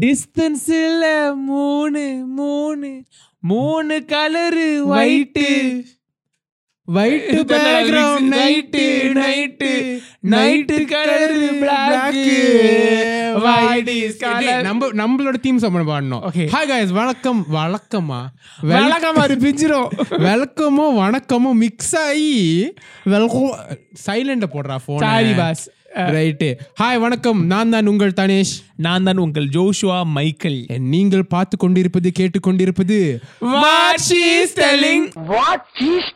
டிஸ்டன்ஸ்ல மூணு மூணு மூணு colour white white background night night night colour black நம்ம நம்மளோட தீம் சாங் பாடணும். ஹாய் guys வணக்கம் வழக்கமா? வழக்கமா அது பிஞ்சிரும். வெல்கமோ வணக்கமோ மிக்ஸ் ஆகி வெல்கம் சைலண்ட போடுறா phone sorry boss right hi வணக்கம். நான் தான் உங்கள் தனேஷ். நான் தான் உங்கள் ஜோஷுவா மைக்கேல். நீங்கள் பார்த்து கொண்டிருப்பது கேட்டு கொண்டிருப்பது she is telling what she is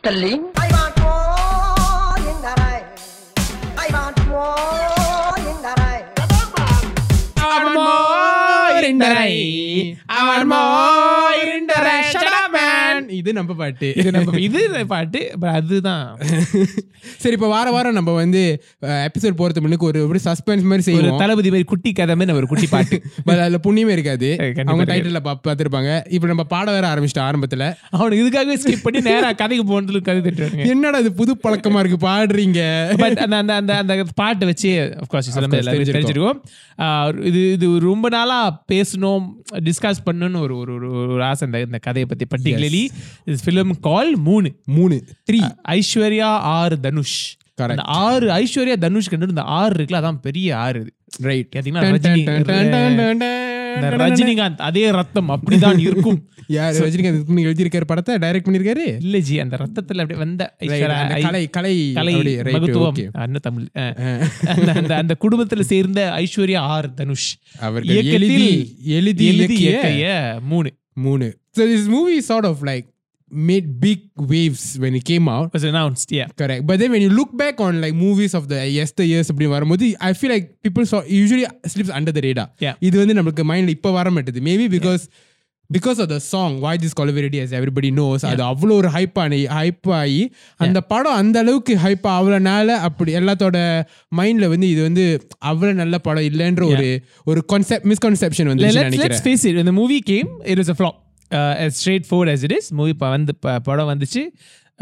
இது நம்ம பாட்டு. இது நம்ம இது பாட்டு but அதுதான். சரி இப்ப வார வாரம் நம்ம வந்து எபிசோட் போறது முன்னுக்கு ஒரு ஒரு சஸ்பென்ஸ் மாதிரி செய்வோம். தளபதி மாதிரி குட்டி கதை மாதிரி ஒரு குட்டி பாட்டு. But அதுல புண்ணியமே இருக்காது. அவங்க இருக்காது. டைட்டில் பார்த்துருப்பாங்க இப்போ நம்ம பாட வேற ஆரம்பிச்சிட்டோம் ஆரம்பத்துல. அவனுக்கு இதுக்காகவே ஸ்கிப் பண்ணி நேரா கதைக்கு போனதுல கதை திட்டுறாங்க என்னடா இது புது பழக்கமா இருக்கு பாடுறீங்க? பட் அந்த அந்த அந்த அந்த பாட்டை வச்சு அஃப்கோர்ஸ் தெரிஞ்சிருக்கும். இது இது ரொம்ப நாளா பேசணும் டிஸ்கஸ் பண்ணணும்னு ஒரு ஒரு ஒரு- ஆசை இந்த இந்த கதையை பத்தி பர்டிகுலர்லி இது ஃபிலிம் கால் மூணு மூணு த்ரீ ஐஸ்வர்யா ஆறு தனுஷ் Correct. அந்த ஆறு ஐஸ்வர்யா தனுஷ் கண்டு இந்த ஆறு இருக்குல்ல அதான் பெரிய ஆறு இது. ரைட் கேட்டீங்கன்னா ரஜினிகாந்த் அதே ரத்தம் அப்படிதான் இருக்கும். யார்? ரஜினிகாந்த் முன்னாடி எழுதியிருக்காரு படத்தை? டைரக்ட் பண்ணிருக்காரு இல்ல ஜி அந்த ரத்தத்துல அப்படியே வந்த கலை கலை கலை மகத்துவம். என்ன தமிழ். அந்த அந்த குடும்பத்துல சேர்ந்த ஐஸ்வர்யா ஆர் தனுஷ் இயக்கத்தில் எழுதி எழுதி எழுதி மூணு மூணு so this movie sort of like made big waves when it came out was announced yeah correct but then when you look back on like movies of the yesteryears அப்படி வரும்போது i feel like people saw usually slips under the radar Yeah. இது வந்து நம்மளுக்கு மைண்ட்ல இப்ப வர மாட்டேது maybe because because of the song why this கொலவெரிட்டி as everybody knows அது அவ்வளோ ஒரு ஹைப் ஆனி ஹைப் ஆகி அந்த படம் அந்த அளவுக்கு ஹைப் அவ்வளோனால அப்படி எல்லாத்தோட மைண்ட்ல வந்து இது வந்து அவ்வளோ நல்ல படம் இல்லைன்ற ஒரு ஒரு கான்செப்ட் மிஸ்கான்செப்ஷன் வந்து let's, let's நினைக்கிறேன் face it when the movie came it was a flop uh, as straightforward as it is movie ப- வந்து ப- படம் வந்துச்சு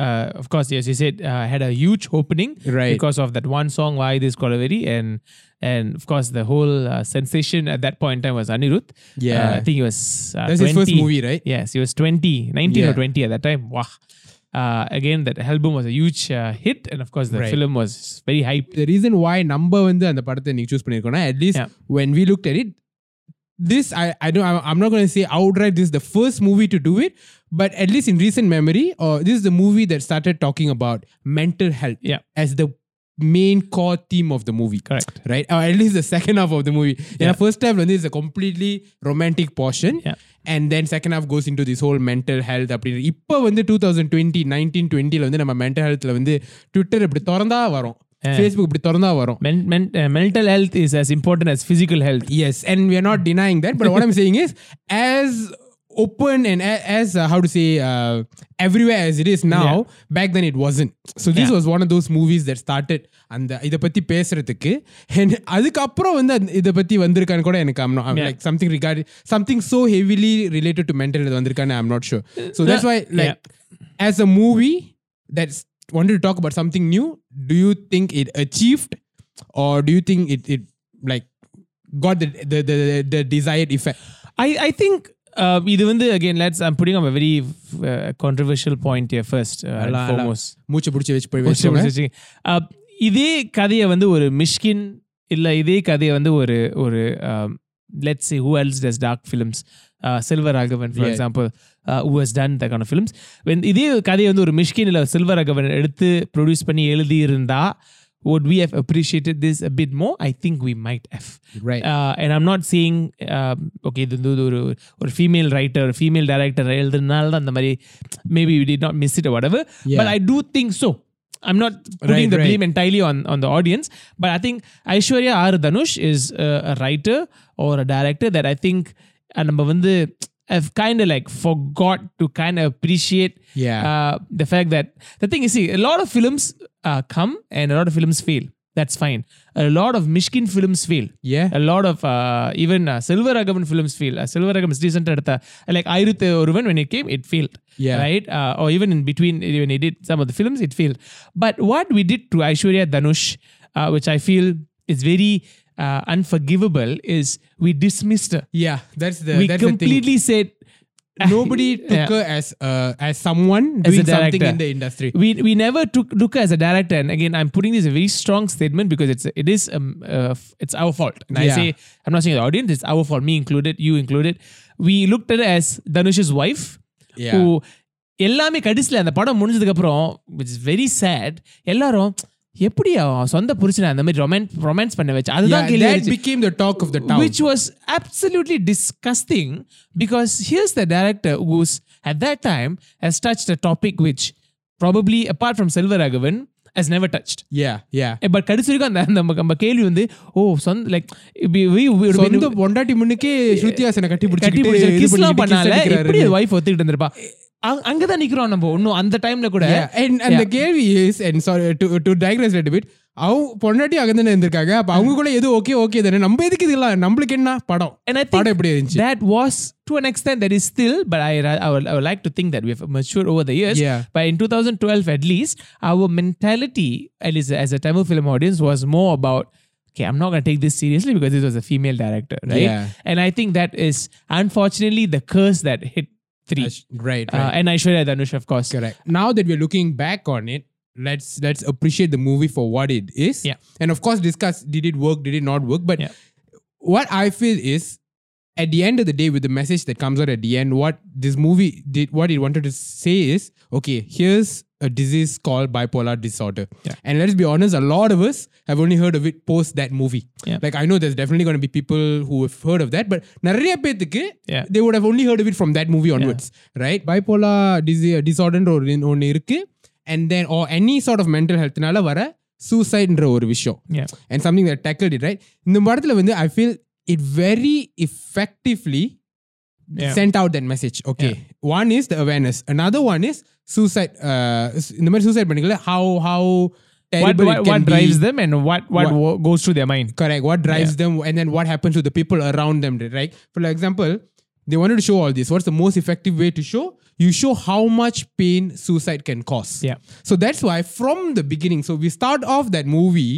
uh, of course yes you said uh, had a huge opening Right. because of that one song why this Kolaveri and and of course the whole uh, sensation at that point in time was Anirudh Yeah. uh, I think he was uh, That's his 20. first movie, right? yes he was 20 19 or Yeah. 20 at that time wow uh, again that album was a huge uh, hit and of course the Right. film was very hyped the reason why நம்ம வந்து அந்த படத்தை நீ choose பண்ணிருக்கோம்னா at least Yeah. when we looked at it this I I don't I'm- I'm not going to say outright this is the first movie to do it but at least in recent memory or this is the movie that started talking about mental health Yeah. as the main core theme of the movie correct right or at least the second half of the movie yeah, Yeah. first half வந்து is a completely romantic portion Yeah. and then second half goes into this whole mental health அப்படின்னு இப்போ வந்து two thousand twenty nineteen டுவெண்ட்டில வந்து நம்ம mental ஹெல்த்ல வந்து Twitter இப்படி திறந்தா வரும் ஃபேஸ்புக் இப்படி திறந்தா வரும் Men- men- uh, mental health is as important as physical health Yes, and we are not denying that. But what I'm saying is, as open and a- as uh, how to say uh, everywhere as it is now, back then it wasn't. So this Yeah. was one of those movies that started அந்த இதை பத்தி பேசுறதுக்கு and அதுக்கப்புறம் வந்து அந்த இதை பத்தி வந்திருக்கான்னு கூட எனக்கு I'm not, I'm Yeah. like something regarding something so heavily related to mental health வந்திருக்கான்னு I'm not sure. So that's why like as a movie that's wanted to talk about something new, do you think it achieved or do you think it it like got the the the, the desired effect? I I think uh, இது வந்து again let's I'm putting up a very uh, controversial point here first uh, and அல்ல, அல்ல. foremost மூச்சு பிடிச்சி வச்சு போய் முடிச்சு, வச்சுக்கோங்க. முடிச்சு வச்சுக்கங்க. Uh, இதே கதையை வந்து ஒரு மிஷ்கின் இல்ல இதே கதையை வந்து ஒரு ஒரு let's see who else does dark films uh, silver Raghavan for Yeah. Example who has done the கான ஃபிலிம்ஸ் இதே கதையை வந்து ஒரு மிஷ்கினில் செல்வரகவன் எடுத்து ப்ரொடியூஸ் பண்ணி எழுதியிருந்தால் would we have appreciated this a bit more? I think we might have. Right. Uh, and I'm not saying, uh, okay, or a female writer, or female director, maybe we did not miss it or whatever. Yeah. But I do think so. I'm not putting right, the right. blame entirely on, on the audience. But I think Aishwarya R. Dhanush is a, a writer or a director that I think. Uh, நம்ம the have kind of like forgot to kind of appreciate Yeah. uh, the fact that the thing is see a lot of films uh, come and a lot of films fail that's fine a lot of Mysskin films fail Yeah. a lot of uh, even uh, Selvaraghavan films fail. Uh, Selvaraghavan is decent at the like Aayirathil Oruvan when it came, it failed. Yeah. Right? Uh, or even in between when he did some of the films, it failed. But what we did to Aishwarya Dhanush, uh, which I feel is very uh, unforgivable is we dismissed her. Yeah, that's the we that's completely the said nobody took yeah. her as uh, as someone as doing something in the industry. We we never took look as a director. And again, I'm putting this a very strong statement because it's it is um, uh, it's our fault. And yeah. I say I'm not saying the audience. It's our fault. Me included. You included. We looked at her as Dhanush's wife, yeah. who எல்லாமே கடைசியில் அந்த படம் முடிஞ்சதுக்கப்புறம் it's very sad எல்லாரும் எப்படி அவன் சொந்த புருஷனை அந்த மாதிரி ரொமான்ஸ் ரொமான்ஸ் பண்ண வச்சு அதுதான் கேள்வி became the talk of the town. which was absolutely disgusting because here's the director who's at that time has touched a topic which probably apart from Silver Raghavan has never touched. yeah, yeah. But கடைசி வரைக்கும் அந்த நம்ம- நம்ம கேள்வி வந்து ஓ சொந்த like சொந்த பொண்டாட்டி முன்னுக்கே ஸ்ருதிஹாசனை கட்டி கட்டி பிடிச்சிக்கிட்டு பிடிச்ச கிஸ்லாம் பண்ணால. எப்படி வைஃப் ஒத்துக்கிட்டு இருந்திருப்பா அங்கதான் நிக்கிறோம் நம்ம ஒன்னும் அந்த டைம்ல கூட Yeah, and and the கேள்வி is and sorry to to digress a little bit அவங்க பொண்டாட்டி அங்க தானே இருந்திருக்காங்க அப்ப அவங்க கூட எது ஓகே ஓகே தானே நம்ம எதுக்கு இதெல்லாம் நம்மளுக்கு என்ன படம் And I think படம் எப்படி இருந்துச்சு that was to an extent that is still, but I, I, would, I would like to think that we've matured over the years. Yeah. But in 2012, at least, our mentality, at least as a Tamil film audience, was more about, okay, I'm not going to take this seriously because this was a female director, right? Yeah. And I think that is unfortunately the curse that hit three. right, Uh, right. and Aishwarya Dhanush, of course. correct now that we're looking back on it let's let's appreciate the movie for what it is Yeah. and of course discuss did it work did it not work but Yeah. what i feel is at the end of the day with the message that comes out at the end what this movie did what it wanted to say is okay here's a disease called bipolar disorder Yeah. and let's be honest a lot of us have only heard of it post that movie Yeah. like i know there's definitely going to be people who have heard of that but நிறைய பேத்துக்கு Yeah. they would have only heard of it from that movie onwards right bipolar dise- disorder ஒரு ஒன்று இருக்கு and then or any sort of mental healthனால வர suicideன்ற ஒரு விஷயம் Yeah. and something that tackled it right இந்த படத்துல வந்து i feel it very effectively Yeah. sent out that message okay one is the awareness another one is suicide uh, இந்த மாதிரி suicide பண்ணிக்கல how how What, terrible what, it can what be. drives them and what, what, What- wo- goes through their mind. correct what drives them and then what happens to the people around them right for example they wanted to show all this what's the most effective way to show you show how much pain suicide can cause Yeah. so that's why from the beginning so we start off that movie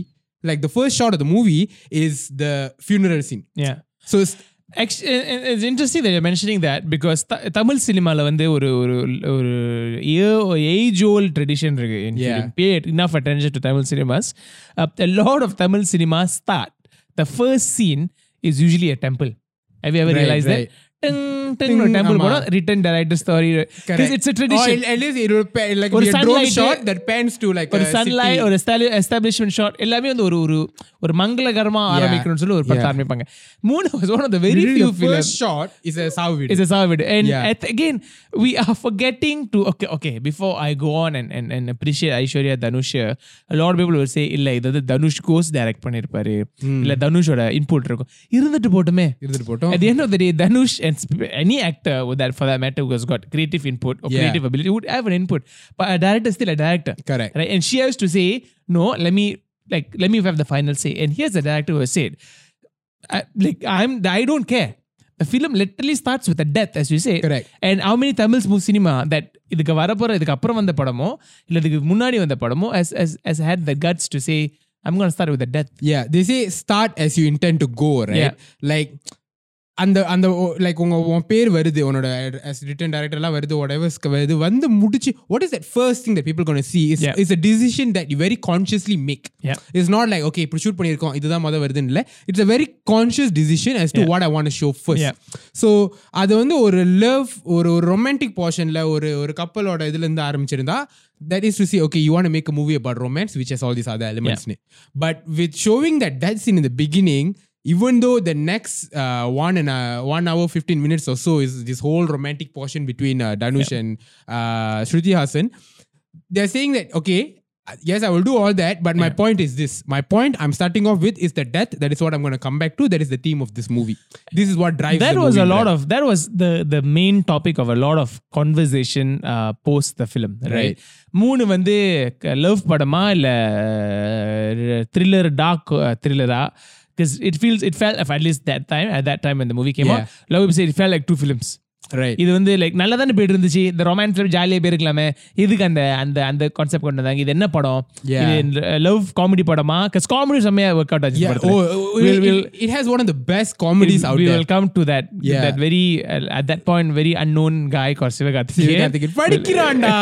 like the first shot of the movie is the funeral scene Yeah. so it's Actually, it's interesting that you're mentioning that because th- Tamil சினிமால வந்து ஒரு ஒரு ஒரு age old tradition இருக்கு and if you Yeah. pay enough attention to Tamil cinemas uh, a lot of Tamil cinemas start the first scene is usually a temple have you ever Right, realized right. that Ting, ting, Ting, எல்லாமே ஒரு ஒரு ஒரு மங்களகரமா ஆரம்பிக்கணும்னு சொல்லி ஒரு படத்தை Dhanush goes direct பண்ணிருப்பாரு. இல்ல தனுஷோட இன்புட் இருக்கும். இருந்துட்டு போட்டுமே. sp- any actor with that, for that matter, who has got creative input or Yeah. creative ability would have an input. But a director is still a director, correct right? And she has to say, no, let me like let me have the final say. And here's the director who has said, I, like I'm I don't care. The film literally starts with a death, as you say. correct And how many Tamils move cinema that இதுக்கு வரப்போற இதுக்கு அப்புறம் வந்த படமோ இல்ல இதுக்கு முன்னாடி வந்த படமோ as as as had the guts to say I'm going to start with a death. Yeah, they say start as you intend to go, right? Yeah. Like அந்த அந்த லைக் உங்க உன் பேர் வருது உன்னோட ரிட்டன் டேரக்டர்லாம் வருது ஒடவர்ஸ்க்கு வருது வந்து முடிச்சு what is that first thing that people கொண்டு see is is a decision that you very consciously make is not like okay இப்படி ஷூட் பண்ணியிருக்கோம் இதுதான் மொதல் வருதுன்னு இல்லை. It's a very conscious decision as to what I want show first so அது வந்து ஒரு லவ் ஒரு ஒரு ரொமான்டிக் போர்ஷனில் ஒரு ஒரு கப்பலோட இதுலேருந்து ஆரம்பிச்சிருந்தா that is to see okay you want make a movie about romance which has all this other எலிமெண்ட்ஸ்னு but with showing that that's in the beginning even though the next uh, one and uh, one hour 15 minutes or so is this whole romantic portion between uh, Dhanush and uh, Shruti Haasan, they're saying that okay, yes, I will do all that, but yeah. my point is this: my point I'm starting off with is the death. That is what I'm going to come back to. That is the theme of this movie. This is what drives. That was a lot of that was the the main topic of a lot of conversation uh, post the film, right? மூணு வந்து uh, love படமா இல்லை thriller dark த்ரில்லரா because it feels it felt at least that time at that time when the movie came Yeah. out love episode it felt like two films. இது வந்து like நல்லா தானே போயிட்டு இருந்துச்சு இந்த ரொமான்ஸ்ல ஜாலியா போயிருக்கலாமே இதுக்கு அந்த அந்த அந்த கான்செப்ட் கொண்டு வந்தாங்க இது என்ன படம் Yeah. இது லவ் காமெடி படமா கஸ் காமெடி செம்மையா ஒர்க் அவுட் ஆச்சு Yeah, படத்துல. oh, oh, We'll- it, we'll- it has one of the best comedies out we there. will come to that Yeah. that very uh, at that point very unknown guy called Sivakarthikeyan. Sivakarthikeyan படிக்கிறான்டா.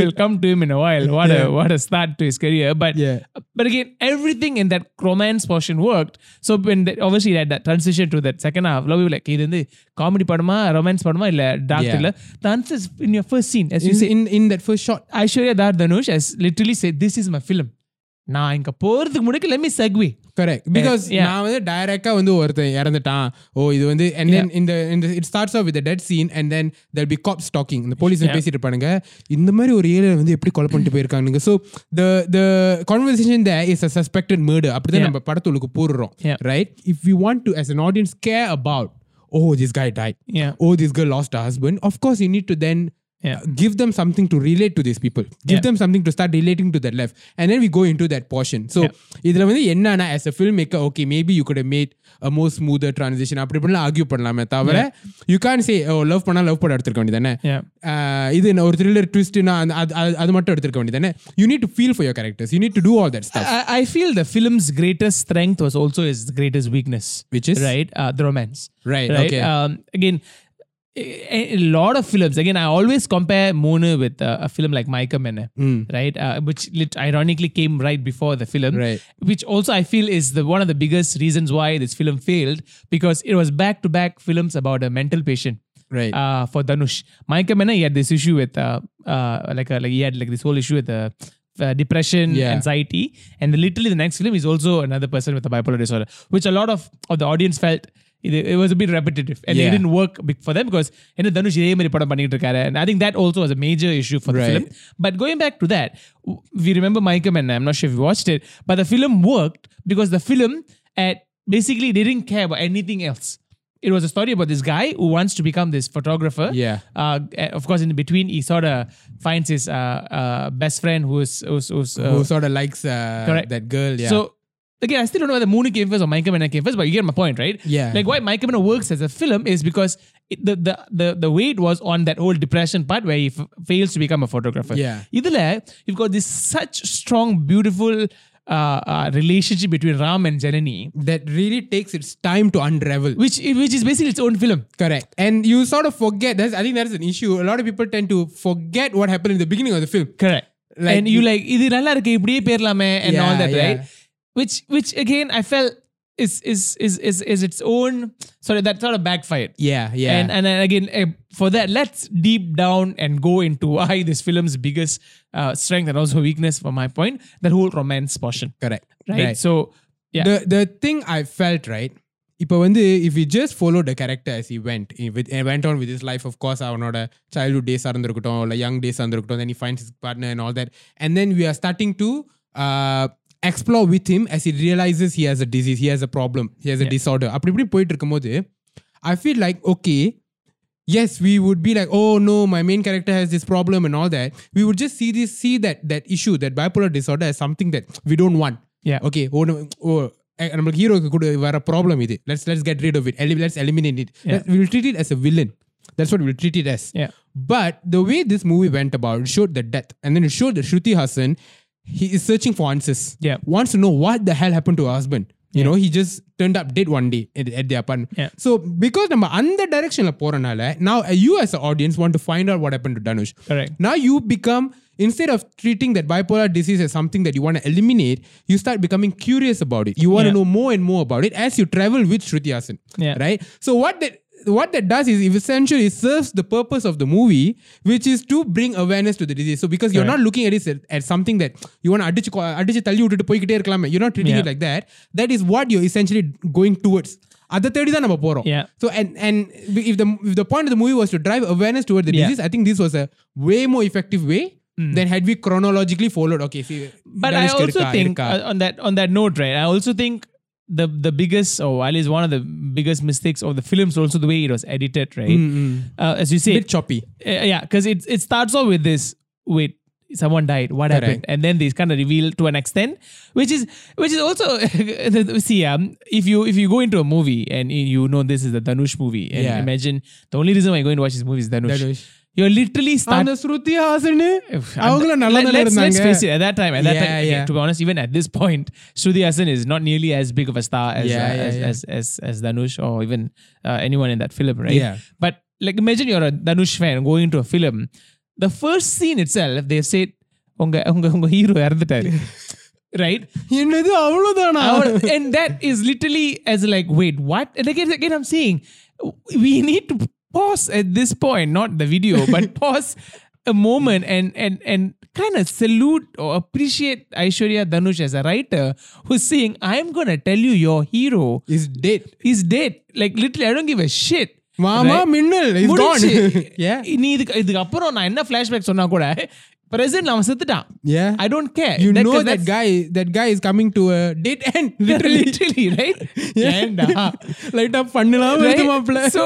we'll come to him in a while. What a what a start to his career. But Yeah. but again, everything in that romance portion worked. So when the, obviously that, that transition to that second half, love you like இது வந்து comedy படமா romance படமா பண்ணணுமா இல்ல டாக்டர்ல the answer in your first scene as you say. in in that first shot. Aishwarya தார் Dhanush as literally said this is my film. நான் இங்க போறதுக்கு முன்னாடி let me check correct because நான் வந்து டைரக்டா வந்து ஒருத்தன் இறந்துட்டான். ஓ இது வந்து அண்ட் தென் இந்த இந்த it starts off with dead scene and then there'll be cop stalking இந்த போலீஸ் பேசிட்டு இருப்பானுங்க. இந்த மாதிரி ஒரு ஏழை வந்து எப்படி கொலை பண்ணிட்டு போயிருக்காங்க so the the conversation the is a suspected murder அப்படிதான் நம்ம படத்துக்கு போடுறோம். Right if you want to as an audience care about oh this guy died. Yeah. Oh this girl lost her husband. Of course you need to then Yeah. uh, give them something to relate to these people give Yeah. them something to start relating to that left and then we go into that portion so இதுல வந்து என்னன்னா as a filmmaker okay maybe you could have made a more smoother transition அப்படி இப்படிலாம் argue பண்ணலாமே தவிர you can't say oh love பண்ணா love படம் எடுத்திருக்க வேண்டியதானே yeah Uh, இது என்ன ஒரு த்ரில்லர் ட்விஸ்ட்னா அது அது- அது மட்டும் எடுத்திருக்க வேண்டியதானே you need to feel for your characters you need to do all that stuff I, I feel the film's greatest strength was also its greatest weakness. Which is? right uh, the romance. right, a, lot of films. Again, I always compare Moonu with uh, a film like Mayakkam Enna, right? Uh, which lit- ironically came right before the film. Right. Which also I feel is the one of the biggest reasons why this film failed because it was back to back films about a mental patient. right uh, for Dhanush. Mayakkam Enna, he had this issue with uh, uh, like a, like he had like this whole issue with uh, uh, depression, Yeah. anxiety, and literally the next film is also another person with a bipolar disorder, which a lot of of the audience felt It, it was a bit repetitive and it Yeah. didn't work big for them because என்ன தனுஷ் இதே மாதிரி படம் பண்ணிட்டு இருக்காரு and I think that also was a major issue for the Right. film but going back to that w- we remember Micah and I'm not sure if you watched it but the film worked because the film at basically didn't care about anything else it was a story about this guy who wants to become this photographer Yeah. uh, of course, in between, he sort of finds his uh, uh, best friend who's who's, who's uh, who sort of likes uh, correct. that girl yeah So again, I still don't know whether Moonu came first or Mayakkam Enna came first, but you get my point, right? Yeah. Like why Mayakkam Enna works as a film is because it, the, the the the weight was on that whole depression part where he f- fails to become a photographer. Yeah. Either you've got this such strong, beautiful uh, uh, relationship between Ram and Janani that really takes its time to unravel, which which is basically its own film. Correct, and you sort of forget. That's I think that's an issue. A lot of people tend to forget what happened in the beginning of the film. Correct, like, and you like and yeah, all that, yeah. right? Which which again I felt is is is is is its own sorry that sort of backfired. Yeah, yeah. And and then again eh, for that let's deep down and go into why this film's biggest uh, strength and also weakness from my point that whole romance portion, correct. right? So yeah, The the thing I felt right. இப்போ வந்து if we just follow the character as he went he with, and went on with his life of course அவனோட childhood days இருந்திருக்கட்டும் இல்லை young days இருந்திருக்கட்டும் then he finds his partner and all that and then we are starting to uh, explore with him as he realizes he has a disease he has a problem he has a Yeah. disorder அப்படி இப்படி போயிட்டு இருக்கும்போது I feel like okay yes we would be like oh no my main character has this problem and all that we would just see this see that that issue that bipolar disorder as something that we don't want Yeah. okay oh no oh eh, நம்மளுக்கு ஹீரோக்கு கூட வர problem இது let's let's get rid of it let's eliminate it we will treat it as a villain that's what we'll treat it as Yeah. but the way this movie went about it showed the death and then it he is searching for answers. Yeah. Wants to know what the hell happened to her husband. You yeah. know, he you know he just turned up that one day at the upon so because நம்ம அந்த now you as an audience want to find out what happened to Dhanush. Correct. Now you become instead of treating that bipolar disease as something that you want to eliminate, you start becoming curious about it. You want yeah. to know more and more about it as you travel with Shruti Haasan. Yeah. Right? So what that what that does is it essentially serves the purpose of the movie which is to bring awareness to the disease so because you're not looking at it as, as something that you want to அடிச்சு கொ- அடிச்சு தள்ளி விட்டுட்டு போய்கிட்டே இருக்கலாமே you're not treating it Yeah. like that that is what you're essentially going towards அதை தேடி தான் நம்ம போறோம் Yeah. so and and if the if the point of the movie was to drive awareness toward the Yeah. disease, I think this was a way more effective way than had we chronologically followed. Okay, see, But I Danushku also இருக்கா, think இருக்கா. uh, on that on that note, right? I also think the the biggest or at least one of the biggest mistakes of the films also the way it was edited, right? Uh, as you say, bit choppy. uh, yeah, because it it starts off with this. Wait, someone died. What Correct. happened? And then they kind of reveal to an extent, which is which is also see um if you if you go into a movie and you know this is the Dhanush movie and Yeah. imagine the only reason why you're going to watch this movie is Danush. Dhanush you're literally starting. Sruti Hasane. Let's, let's face it, at that time, at that yeah, time, yeah. to be honest, even at this point, Shruti Haasan is not nearly as big of a star as, yeah, uh, as, as, as, as, Dhanush or even uh, anyone in that film, right? Yeah. But like, imagine you're a Dhanush fan going to a film. The first scene itself, they said, unga, unga hero right? and that is literally as like, wait, what? And again, again, I'm saying, we need to pause at this point, not the video, but pause a moment and and and kind of salute or appreciate Aishwarya Dhanush as a writer who's saying, I'm gonna tell you your hero is dead. Is dead. Like literally, I don't give a shit. மாமா மின்னல் is Khan ஏ நீ இதுக்கு இதுக்கு அப்புறம் நான் என்ன flashback சொன்னா கூட President அவன் செத்துட்டான் yeah. I don't care. You that, know that guy that guy is coming to a dead end literally. Literally right? Yeah. லைட்டா பண்ணலாம் வந்து so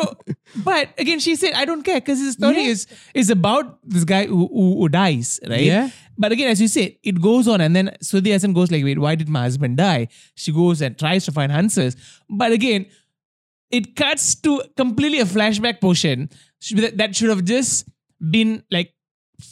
but again she said I don't care because his story yeah. is is about this guy who, who, who dies right? Yeah. But again, as you said, it goes on, and then Shruti Haasan goes like, "Wait, why did my husband die?" She goes and tries to find answers, but again, it cuts to completely a flashback portion. That should have just been like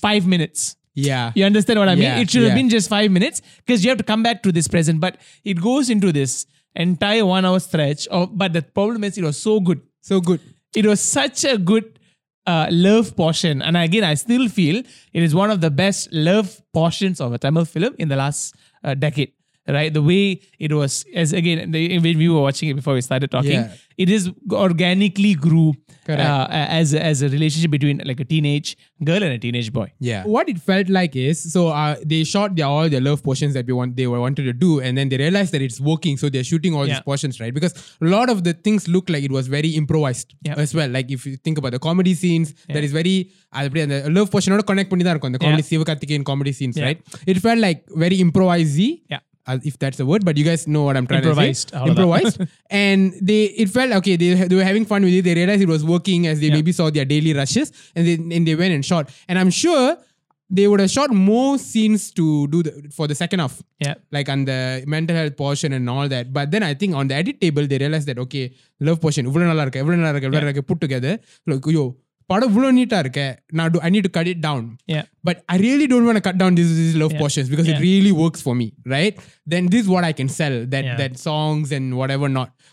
five minutes yeah You understand what I mean? It should have been just five minutes because you have to come back to this present. But it goes into this entire one hour stretch. Of, but the problem is, it was so good. so good It was such a good uh, love portion. And again, I still feel it is one of the best love portions of a Tamil film in the last uh, decade. Right? The way it was, as again, the, when we were watching it before we started talking, Yeah. it is organically grew uh, as, a- as a relationship between like a teenage girl and a teenage boy. Yeah. What it felt like is so uh, they shot their, all their love portions that we want they were wanted to do, and then they realized that it's working, so they're shooting all Yeah. these portions, right? Because a lot of the things look like it was very improvised Yeah. as well. Like if you think about the comedy scenes, that is very அது அப்படியே அந்த love portion ஓட connect பண்ணி தான் இருக்கும் அந்த comedy Sivakarthikeyan comedy scenes, Yeah. right? It felt like very improvisy. Yeah. Uh, if that's the word, but you guys know what I'm trying improvised, to say. Improvised. and they, it felt okay. They, they were having fun with it. They realized it was working as they yeah. maybe saw their daily rushes, and then and they went and shot. And I'm sure they would have shot more scenes to do the, for the second half. Yeah. Like on the mental health portion and all that. But then I think on the edit table, they realized that, okay, love portion, put together. Like, yo, படம் இவ்வளவு நீட்டா இருக்கு நான் do- I need to cut it down Yeah. but I really don't want to cut down these, these love Yeah. portions because it Yeah. really works for me, right? Then this is what I can sell that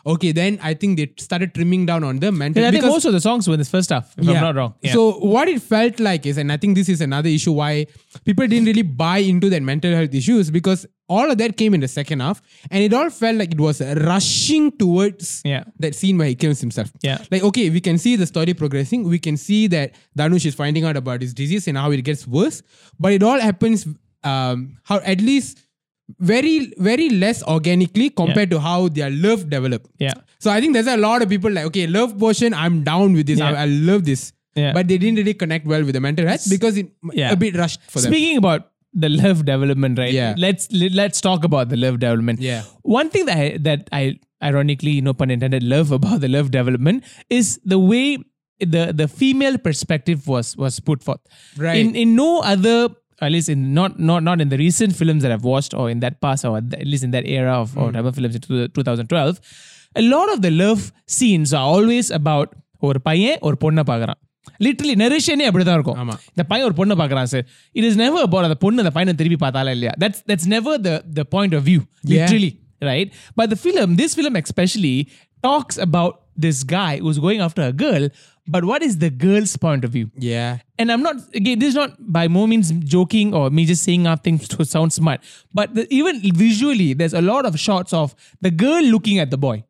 yeah. that songs and whatever not. Okay, then I think they started trimming down on the mental. I think because- most of the songs were in this first half, if I'm not wrong. Yeah. So what it felt like is, and I think this is another issue why people didn't really buy into that mental health issues because all of that came in the second half, and it all felt like it was rushing towards Yeah. that scene where he kills himself. Yeah. Like, okay, we can see the story progressing. We can see that Dhanush is finding out about his disease and how it gets worse. But it all happens um, how at least very, very less organically compared to how their love developed. yeah. So I think there's a lot of people like, okay, love portion, I'm down with this. Yeah. I, I love this. Yeah. But they didn't really connect well with the mental health because it Yeah. a bit rushed for them. Speaking about the love development, right? Yeah. Let's let- let's talk about the love development. Yeah. One thing that I, that I ironically, no pun intended, love about the love development is the way the the female perspective was was put forth. Right. In in no other At least in not not not in the recent films that I've watched, or in that past, or at least in that era of Hmm. or Tamil films in two- 2012, a lot of the love scenes are always about ஒரு பையன் ஒரு பொண்ணை பார்க்கறான் literally நெரிஷனே அப்படிதான் இருக்கும் ஆமா. இந்த பையன் ஒரு பொண்ணை பார்க்கறான் sir it is never about அந்த பொண்ணு அந்த பையனை திருப்பி பார்த்தாலே இல்லையா that's that's never the the point of view literally right but the film this film especially talks about this guy who's going after a girl but what is the girl's point of view? Yeah. And I'm not again. This is not by no means joking or me just saying things to sound smart. But the, even visually, there's a lot of shots of the girl looking at the boy.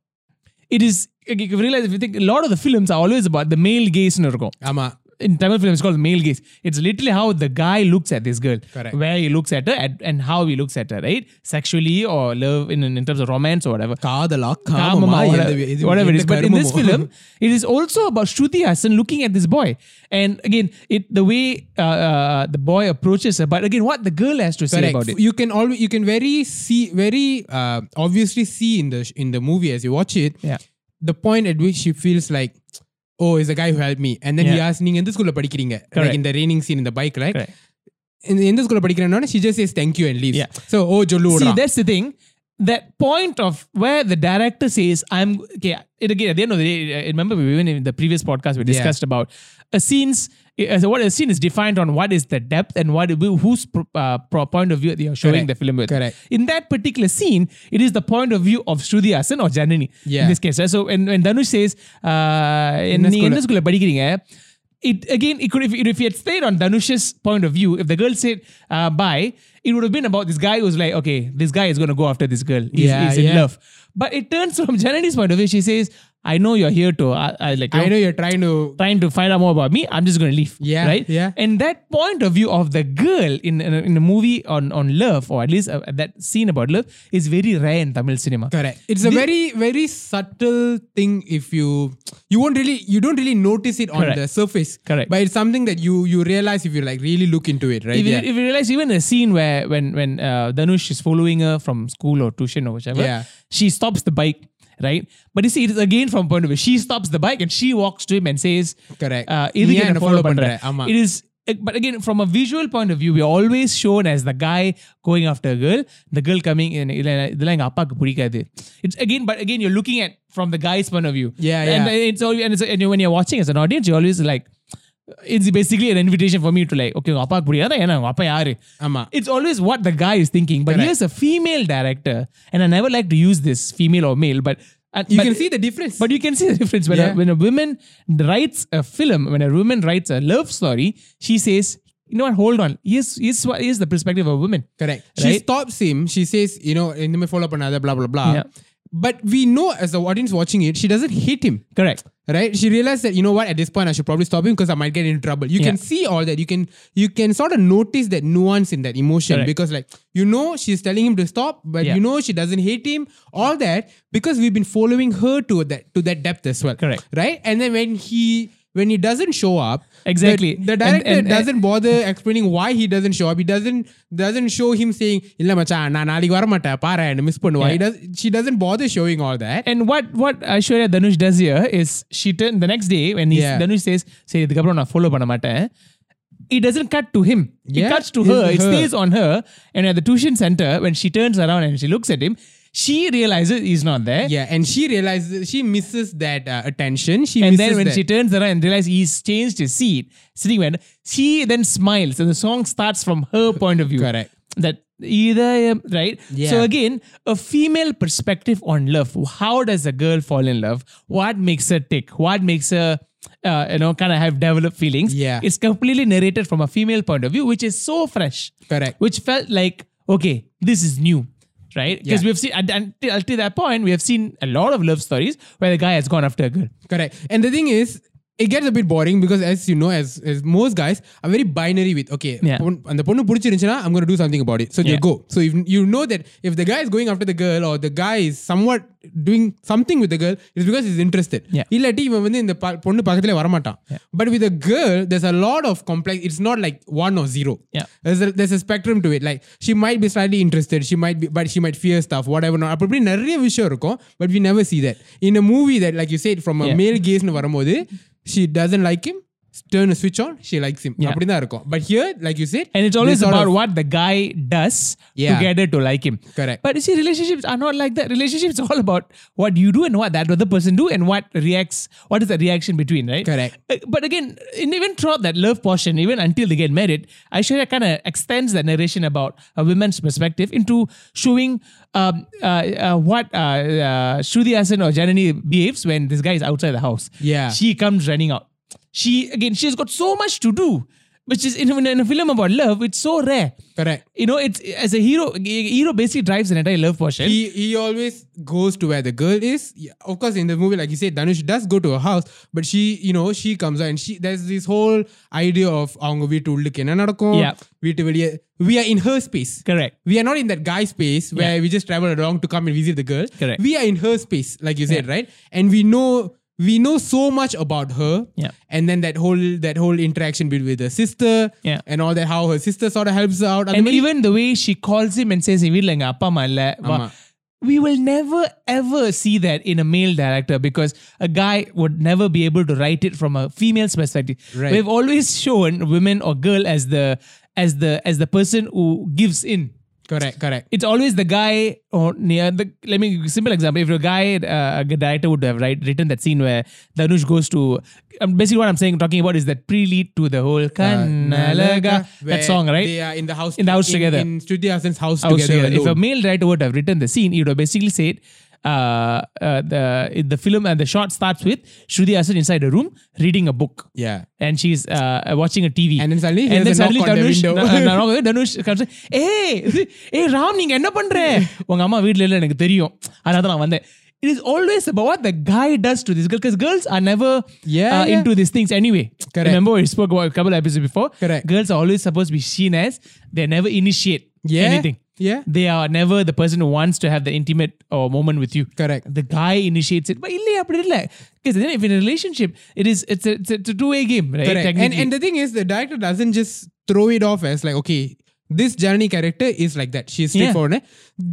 It is. You realize if you think a lot of the films are always about the male gaze. Ama in Tamil film it's called male gaze. It's literally how the guy looks at this girl, Correct. where he looks at her at, and how he looks at her, right? Sexually or love in in terms of romance or whatever. Kadala, Kamama, whatever, whatever it is. But in this film, it is also about Shruti Haasan looking at this boy, and again, it the way uh, uh, the boy approaches her, but again, what the girl has to Correct. say about it. You can always you can very see very uh, obviously see in the in the movie as you watch it. Yeah. The point at which she feels like oh is a guy who helped me and then he Yeah. asks நீங்க எந்த ஸ்கூல்ல படிக்கிறீங்க like Correct. in the raining scene in the bike right Correct. இந்த எந்த ஸ்கூல்ல படிக்கிறேன்னா she just says thank you and leaves Yeah. so oh ஜொல்லு See, ஓடுறான் that's the thing. that point of where the director says, "I'm okay." It again at the end of the day, remember we even in the previous podcast we discussed yeah. about a scene's eh, so what a scene is defined on what is the depth and what whose uh, point of view they are showing Correct. the film with. Correct. In that particular scene, it is the point of view of Shruti Haasan or Janani yeah. in this case. So when, when Dhanush says, uh, "In the school, படிக்கிறீங்க." It again it could if, if he had stayed on Dhanush's point of view if the girl said uh, bye it would have been about this guy who's like okay this guy is going to go after this girl he's, Yeah, he's in yeah. love but it turns from Janani's point of view she says I know you're here to I, I like I know, you're trying to trying to find out more about me I'm just going to leave Yeah, right yeah. and that point of view of the girl in in, a- in a movie on on love or at least uh, that scene about love is very rare in Tamil cinema Correct. It's a very, very subtle thing. If you you won't really you don't really notice it on Correct. the surface. Correct. But it's something that you you realize if you like really look into it, right? if, you, yeah. if you realize even a scene where when when uh, Dhanush is following her from school or tuition or whichever, Yeah. she stops the bike, right? But you see, it is again from point of view. She stops the bike and she walks to him and says, "Correct." Uh, yeah, follow follow it is eh, but again, from a visual point of view, we're always shown as the guy going after a girl, the girl coming in. Eh, it's again, but again, you're looking at from the guy's point of view. Yeah, and yeah. And, it's, and when you're watching as an audience, you're always like, it's basically an invitation for me to like, okay, உங்க அப்பாக்கு பிடிக்காதா ஏன்னா உங்க அப்பா யாரு ஆமா. it's always what the guy is thinking. But Correct. here's a female director, and I never like to use this female or male, but uh, You but, can see the difference. But you can see the difference when, Yeah. a, when a woman writes a film, when a woman writes a love story, she says, "You know what? Hold on. Here's here's what here's the perspective of a woman." Correct. She Right? stops him. She says, you know, in the follow up another blah blah blah. Yeah. But we know as the audience watching it, she doesn't hate him. Correct. Right? She realized that you know what? At this point, I should probably stop him because I might get into trouble. You can see all that. You can you can sort of notice that nuance in that emotion Correct. because like you know she's telling him to stop, but Yeah. you know she doesn't hate him. All that because we've been following her to that to that depth as well. Correct. Right? And then when he when he doesn't show up exactly the, the director and, and, doesn't bother explaining why he doesn't show up he doesn't doesn't show him saying illa macha na நாளைக்கு வர மாட்டேன் and miss பண்ணுவா yeah. he does she doesn't bother showing all that and what what Aishwarya Dhanush does here is she turn the next day when he yeah. Dhanush says say இதுக்கு அப்புறம் நான் follow பண்ண மாட்டேன் doesn't cut to him. It cuts to her. It stays on her. And at the tuition center, when she turns around and she looks at him, she realizes he's not there. Yeah, and she realizes she misses that uh, attention. She And misses then when that. she turns around and realizes he's changed his seat, sitting when she then smiles, and the song starts from her point of view. Correct. That either um, right. Yeah. So again, a female perspective on love. How does a girl fall in love? What makes her tick? What makes her uh, you know kind of have developed feelings? Yeah. It's completely narrated from a female point of view, which is so fresh. Correct. Which felt like okay, this is new Right? Because Yeah. we've seen and- until, until that point, we have seen a lot of love stories where the guy has gone after a girl. Correct. And the thing is, it gets a bit boring because as you know, as, as most guys are very binary with okay, Yeah. பொண்- அந்த பொண்ணு பிடிச்சிருந்துச்சுன்னா I'm going to do something about it. So they Yeah. go. So if you know that if the guy is going after the girl or the guy is somewhat doing something with the girl, it's because he's interested. Yeah. இல்லாட்டி இவன் வந்து இந்த ப- பொண்ணு பக்கத்துல வரமாட்டான். But with a girl, there's a lot of complex. It's not like one or zero. Yeah. There's a, there's a spectrum to it. Like she might be slightly interested. She might be, but she might fear stuff. Whatever. not. அப்படி இப்படி நிறைய விஷயம் இருக்கும். But we never see that in a movie that, like you said, from a Yeah. male gaze னு வரும்போது she doesn't like him. turn a switch on, she likes him. Yeah. But here, like you said, and it's always about of, what the guy does yeah. to to like him. Correct. But you see, relationships are not like that. Relationships all about what you do and what that other person do and what reacts. What is the reaction between, right? Correct. Uh, but again, even throughout that love portion, even until they get married, Aishwarya kind of extends that narration about a woman's perspective into showing um, uh, uh, what uh, uh, Shruti or Janani behaves when this guy is outside the house. Yeah. She comes running out she again she has got so much to do which is in, in, a film about love, it's so rare. Correct. You know, it's as a hero, hero basically drives an entire love portion. He he always goes to where the girl is. Yeah, of course, in the movie, like you said, Dhanush does go to her house, but she, you know, she comes out and she there's this whole idea of we are in her space. Correct. We are not in that guy space where yeah. we just travel around to come and visit the girl. Correct. We are in her space, like you said, yeah. right? And we know we know so much about her. Yeah. And then that whole that whole interaction with her sister yeah. and all that, how her sister sort of helps her out. And even the way she calls him and says, We will never ever see that in a male director because a guy would never be able to write it from a female's perspective. Right. We've always shown women or girl as the as the as the person who gives in correct correct it's always the guy or near the let me simple example if a guy uh, a director would have right written that scene where Dhanush goes to um, basically what I'm saying talking about is that pre-lead to the whole Kannazhaga Uh, that song right they are in the house In the house together. in Shruti Haasan's house, House together, together. If a male writer would have written the scene, he would have basically said, uh, uh, the the film and the shot starts with Shruti Haasan inside a room reading a book. Yeah, and she's uh, uh watching a TV. And then suddenly, and then suddenly Dhanush, the na, na, Dhanush comes. Hey, hey, Ram, you are doing பண்ற உங்க அம்மா வீட்ல இல்ல எனக்கு தெரியும் அதனால நான் வந்தேன் it is always about what the guy does to this girl because girls are never yeah, uh, yeah, into these things anyway. Correct. Remember we spoke about a couple of episodes before. Correct. Girls are always supposed to be seen as they never initiate yeah. anything. yeah they are never the person who wants to have the intimate or moment with you. correct The guy initiates it. But இல்லையே அப்படி இல்லை because then if in a relationship it is it's a, it's a, it's a two-way game right correct and Technically. and the thing is the director doesn't just throw it off as like okay this Janani character is like that she's straightforward eh?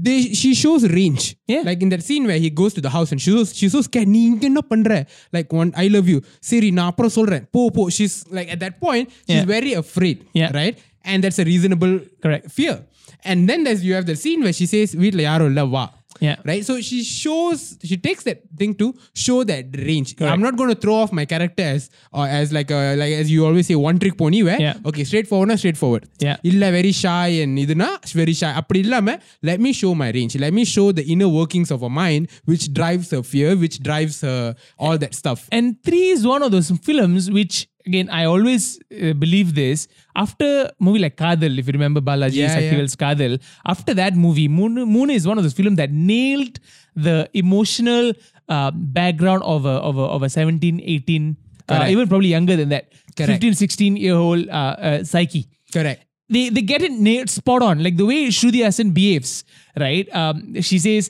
they, she shows range Yeah. like in that scene where he goes to the house and she shows she shows scared நீ இங்க என்ன பண்ற like one I love you சரி நான் அப்புறம் சொல்றேன் போ போ she's like at that point she's Yeah. very afraid Yeah. right and that's a reasonable correct fear. And then there's you have the scene where she says, "We'll yaro lava." Yeah. Right. So she shows she takes that thing to show that range. Correct. I'm not going to throw off my character as uh, as like a, like as you always say one trick pony where yeah. okay straightforward straightforward. Yeah. Illa very shy and iduna very shy. Apdi let me show my range. Let me show the inner workings of a mind which drives her fear, which drives her all that stuff. And 3 is one of those films which again, I always uh, believe this. After movie like Kadal, if you remember Balaji yeah, Sakthivel's yeah. Kadal, after that movie, Moon, Moon is one of those films that nailed the emotional uh, background of a, of a, of a 17, 18, uh, even probably younger than that, Correct. 15, 16 year old uh, uh, psyche. Correct they they get it nailed spot on like the way Shruti Haasan behaves right um, she says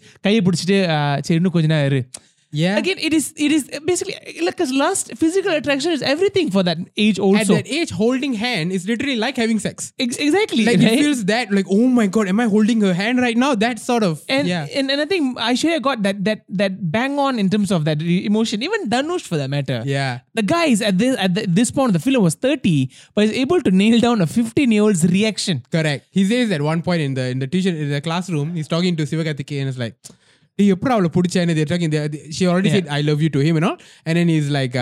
yeah again it is it is basically like because lust physical attraction is everything for that age also. at that age holding hand is literally like having sex Ex- exactly like right? it feels that like oh my god am i holding her hand right now that sort of and, yeah and and I think Aishwarya got that that that bang on in terms of that emotion. Even Danush for that matter. yeah The guy is at this at the, this point the film was thirty, but is able to nail down a fifteen year old's reaction. Correct. He says at one point in the in the teacher in the classroom, he's talking to Sivakarthikeyan and it's like, "டேய், எப்படி அவளை பிடிச்சா என்ன she already said I love you to him and all is like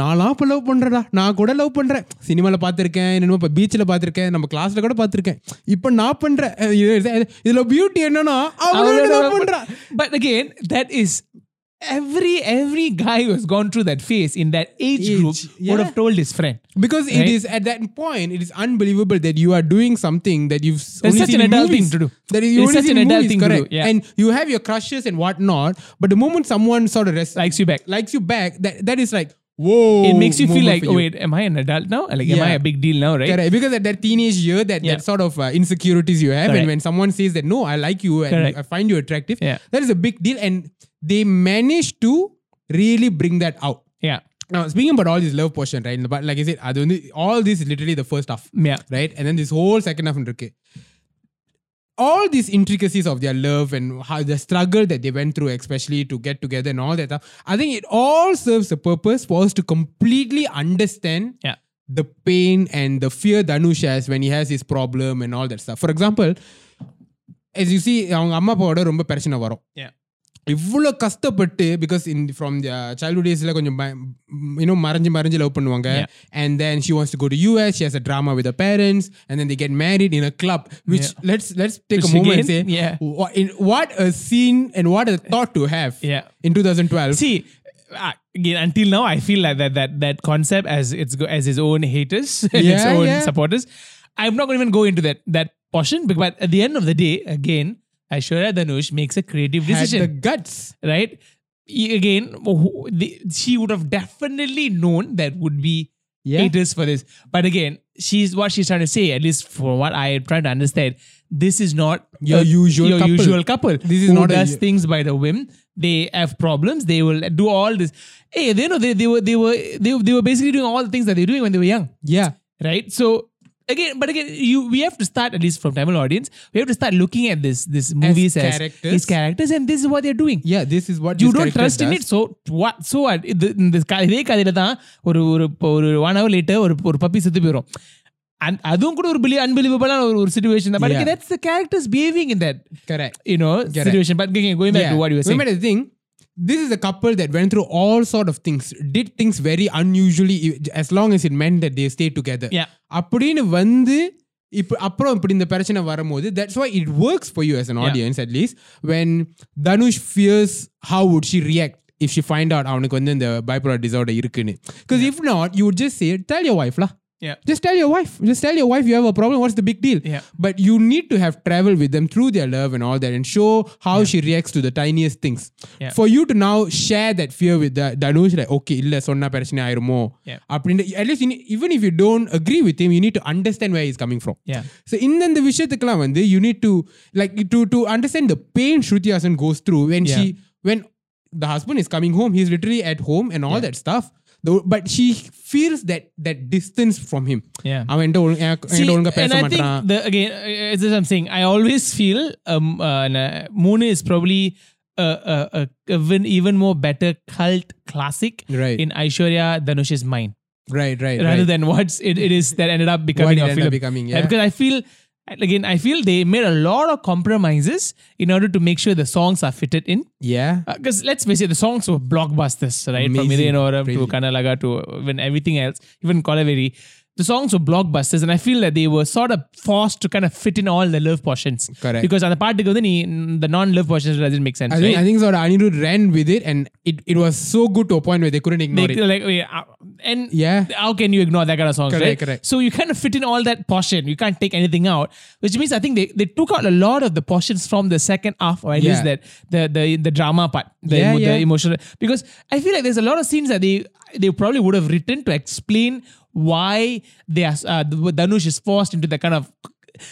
நான்லாம் இப்போ love பண்ணுறடா நான் கூட love பண்ணுறேன் சினிமாவில் பார்த்துருக்கேன். என்னமோ இப்போ பீச்சில் பார்த்துருக்கேன். நம்ம கிளாஸில் கூட பார்த்துருக்கேன். இப்போ நான் பண்ணுறேன் இதில் பியூட்டி என்னன்னா but again that is every every guy who has gone through that phase in that age, Age, group would have told his friend. because it Right? is at that point it is unbelievable that you are doing something that you've That's only such seen an adult movies. thing to do. That is It's only such seen an adult movies, thing to do, correct? yeah. And you have your crushes and whatnot, but the moment someone sort of res- Likes you back. likes you back, that that is like whoa. it makes you feel like, oh wait, am I an adult now? Like, am i a big deal now? Right? Correct. Because at that teenage year, that, Yeah. that sort of uh, insecurities you have, Correct. and when someone says that no, I like you and Correct. I find you attractive, Yeah. that is a big deal, and they manage to really bring that out. Yeah. Now, speaking about all this love portion, right? But like I said, அது வந்து all this is literally the first half. Yeah. right? And then this whole second half இருக்கு. All these intricacies of their love and how the struggle that they went through, especially to get together and all that stuff, I think it all serves a purpose for us to completely understand Yeah. the pain and the fear Dhanush has when he has his problem and all that stuff. For example, as you see, அவங்க அம்மா அப்பாவோட ரொம்ப பிரச்சனை வரும் Yeah. இவ்வளோ கஷ்டப்பட்டு because in from the childhood டேஸில் கொஞ்சம் இன்னும் மறைஞ்சு மறைஞ்சு லவ் பண்ணுவாங்க Yeah. And then she wants to go to US she has a drama with parents and then the get married in a club which let's let's take a Which moment again, say yeah. What a scene and what a thought to have Yeah. In two thousand twelve See, uh, again, until now, I feel like that that that concept as it's go, as his own haters and its Yeah, own yeah. supporters. I'm not going to even go into that that portion, bec- but at the end of the day, again, Aishwarya Dhanush makes a creative decision. had the guts right? Again, she would have definitely known that would be Yeah. haters for this. But again, she's what she's trying to say, at least for what I am trying to understand, this is not Your a- usual your couple. usual couple. This is who not a does u- things by the whim. They have problems. They will do all this. Hey, they know they, they were they were they, they were basically doing all the things that they were doing when they were young, yeah right? So again, but again, you we have to start at least from Tamil audience. We have to start looking at this this movies as, characters. his characters, and this is what they're doing. yeah this is what You this don't character trust in does. it, so what? So what? இது இந்த க- இதே கதையில தான் ஒரு ஒரு இப்போ ஒரு ஒன் ஹவர் லேட்டர் ஒரு ஒரு பப்பி செத்து போயிடும் and அதுவும் கூட ஒரு பிலி அன்பிலிவபிளான ஒரு ஒரு சுச்சுவேஷன் தான் but Yeah. that's the characters behaving in that correct you know situation but again, going back to what you were saying Remember the thing. This is a couple that went through all sort of things, did things very unusually, as long as it meant that they stayed together. Yeah. அப்படின்னு வந்து இப்போ அப்புறம் இப்படி இந்த பிரச்சனை வரும்போது that's why it works for you as an Yeah. audience at least when Dhanush fears how would she react if she find out அவனுக்கு வந்து இந்த bipolar disorder இருக்குன்னு because if not you would just say tell your wife lah yeah. Just tell your wife. Just tell your wife you have a problem. What's the big deal? Yeah. But you need to have traveled with them through their love and all that and show how she reacts to the tiniest things. Yeah. For you to now share that fear with the Dhanush, like, okay, illa sonna parashina irumo. Yeah. At least, even if you don't agree with him, you need to understand where he's coming from. Yeah. So, in the vandu, you need to like to to understand the pain Shruti Haasan goes through when she when the husband is coming home, he's literally at home and all that stuff. that stuff Though- but she feels that that distance from him yeah அவன் என்கிட்ட ஒழுங்கா- எனக்கு- See, என்கிட்ட ஒழுங்கா பேச and I மாட்டான் think the again, uh, it's as I'm saying. I always feel um, uh, n- uh, Moon is probably a, a, a even even more better cult classic Right. in Aishwarya Dhanush's mind, right right rather right. than what it, it is that ended up becoming it a ended up film. becoming, Uh, yeah. because I feel. Again, I feel they made a lot of compromises in order to make sure the songs are fitted in. yeah uh, Because let's face it, the songs were blockbusters, right? From Amazing. Idhazhin Oram to. Kannazhaga to even everything else, even Kolaveri. The songs were blockbusters, and I feel that they were sort of forced to kind of fit in all the love portions. Correct. Because on the part the non-love portions doesn't make sense, I think right? I think sort of Anirudh ran with it and it, it was so good to a point where they couldn't ignore They- it like, wait, uh, and Yeah. how can you ignore that kind of songs, Correct, right? correct. So you kind of fit in all that portion. You can't take anything out, which means I think they, they took out a lot of the portions from the second half, or at least that the the the drama part, the, Yeah, emo- the emotional. Because I feel like there's a lot of scenes that they they probably would have written to explain why they are uh, Dhanush is forced into the kind of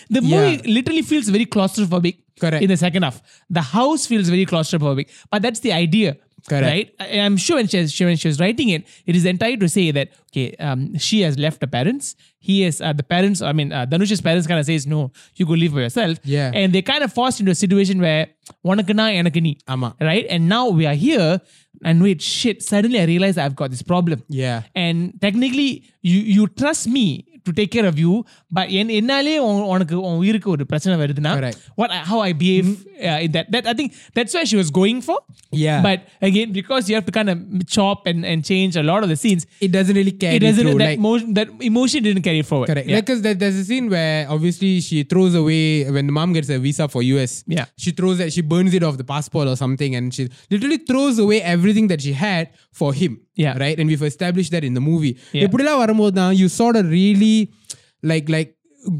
the movie Yeah. literally feels very claustrophobic Correct. in the second half. The house feels very claustrophobic, but that's the idea. Correct. Right? I, I'm sure when she, was, when she was writing it, it is entitled to say that, okay, um, she has left the parents. He is, uh, the parents, I mean, uh, Dhanush's parents kind of says, no, you go live by yourself. Yeah. And they kind of forced into a situation where, Wanakana, Anakani. Ama. Right? And now we are here and wait, shit, suddenly I realize I've got this problem. Yeah. And technically, you, you trust me to take care of you, but என் என்னாலே உன்- உனக்கு உன் உயிருக்கு ஒரு பிரச்சனை வருதுன்னா Correct. what I- how I behave uh, in that that I think that's where she was going for. Yeah. But again, because you have to kind of chop and, and change a lot of the scenes, it doesn't really carry it doesn't through that, like emotion, that emotion didn't carry forward. Correct. Yeah. Because there, there's a scene where obviously she throws away when the mom gets a visa for US. Yeah. She throws it, she burns it off the passport or something, and she literally throws away everything that she had for him. Yeah. Right. And we've established that in the movie. Yeah. எப்படிலாம் வரும்போது தான் you sort of really like like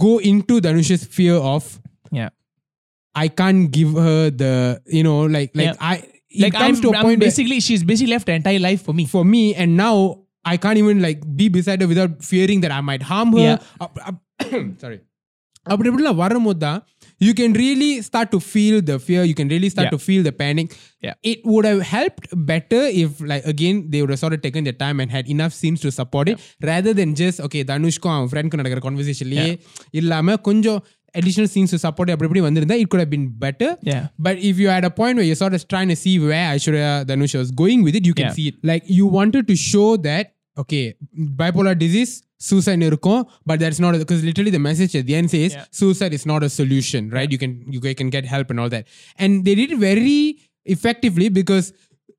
go into Dhanush's fear of yeah. I can't give her the you know like like Yeah. I it Like comes I'm, to a I'm point where basically she's basically left her entire life for me. for me and now I can't even like be beside her without fearing that I might harm her. Yeah. Up- up- sorry. அப்படி இப்படிலாம் வரும்போது தான் you can really start to feel the fear you can really start Yeah. to feel the panic Yeah. it would have helped better if like again they would have sort of taken their time and had enough scenes to support it rather than just okay தனுஷ்க்கும் அவன் ஃப்ரெண்ட்க்கு நடக்கிற கான்வர்சேஷன்லயே இல்லாம கொஞ்சம் additional scenes to support it அப்படி இப்படி வந்திருந்தா it could have been better Yeah. but if you're at a point where you're sort of trying to see where Aishwarya Dhanush was going with it, you can Yeah. see it. Like you wanted to show that, okay bipolar disease suicide இருக்கும் but that's not because literally the message at the end says suicide is not a solution right you can you can get help and all that and they did it very effectively because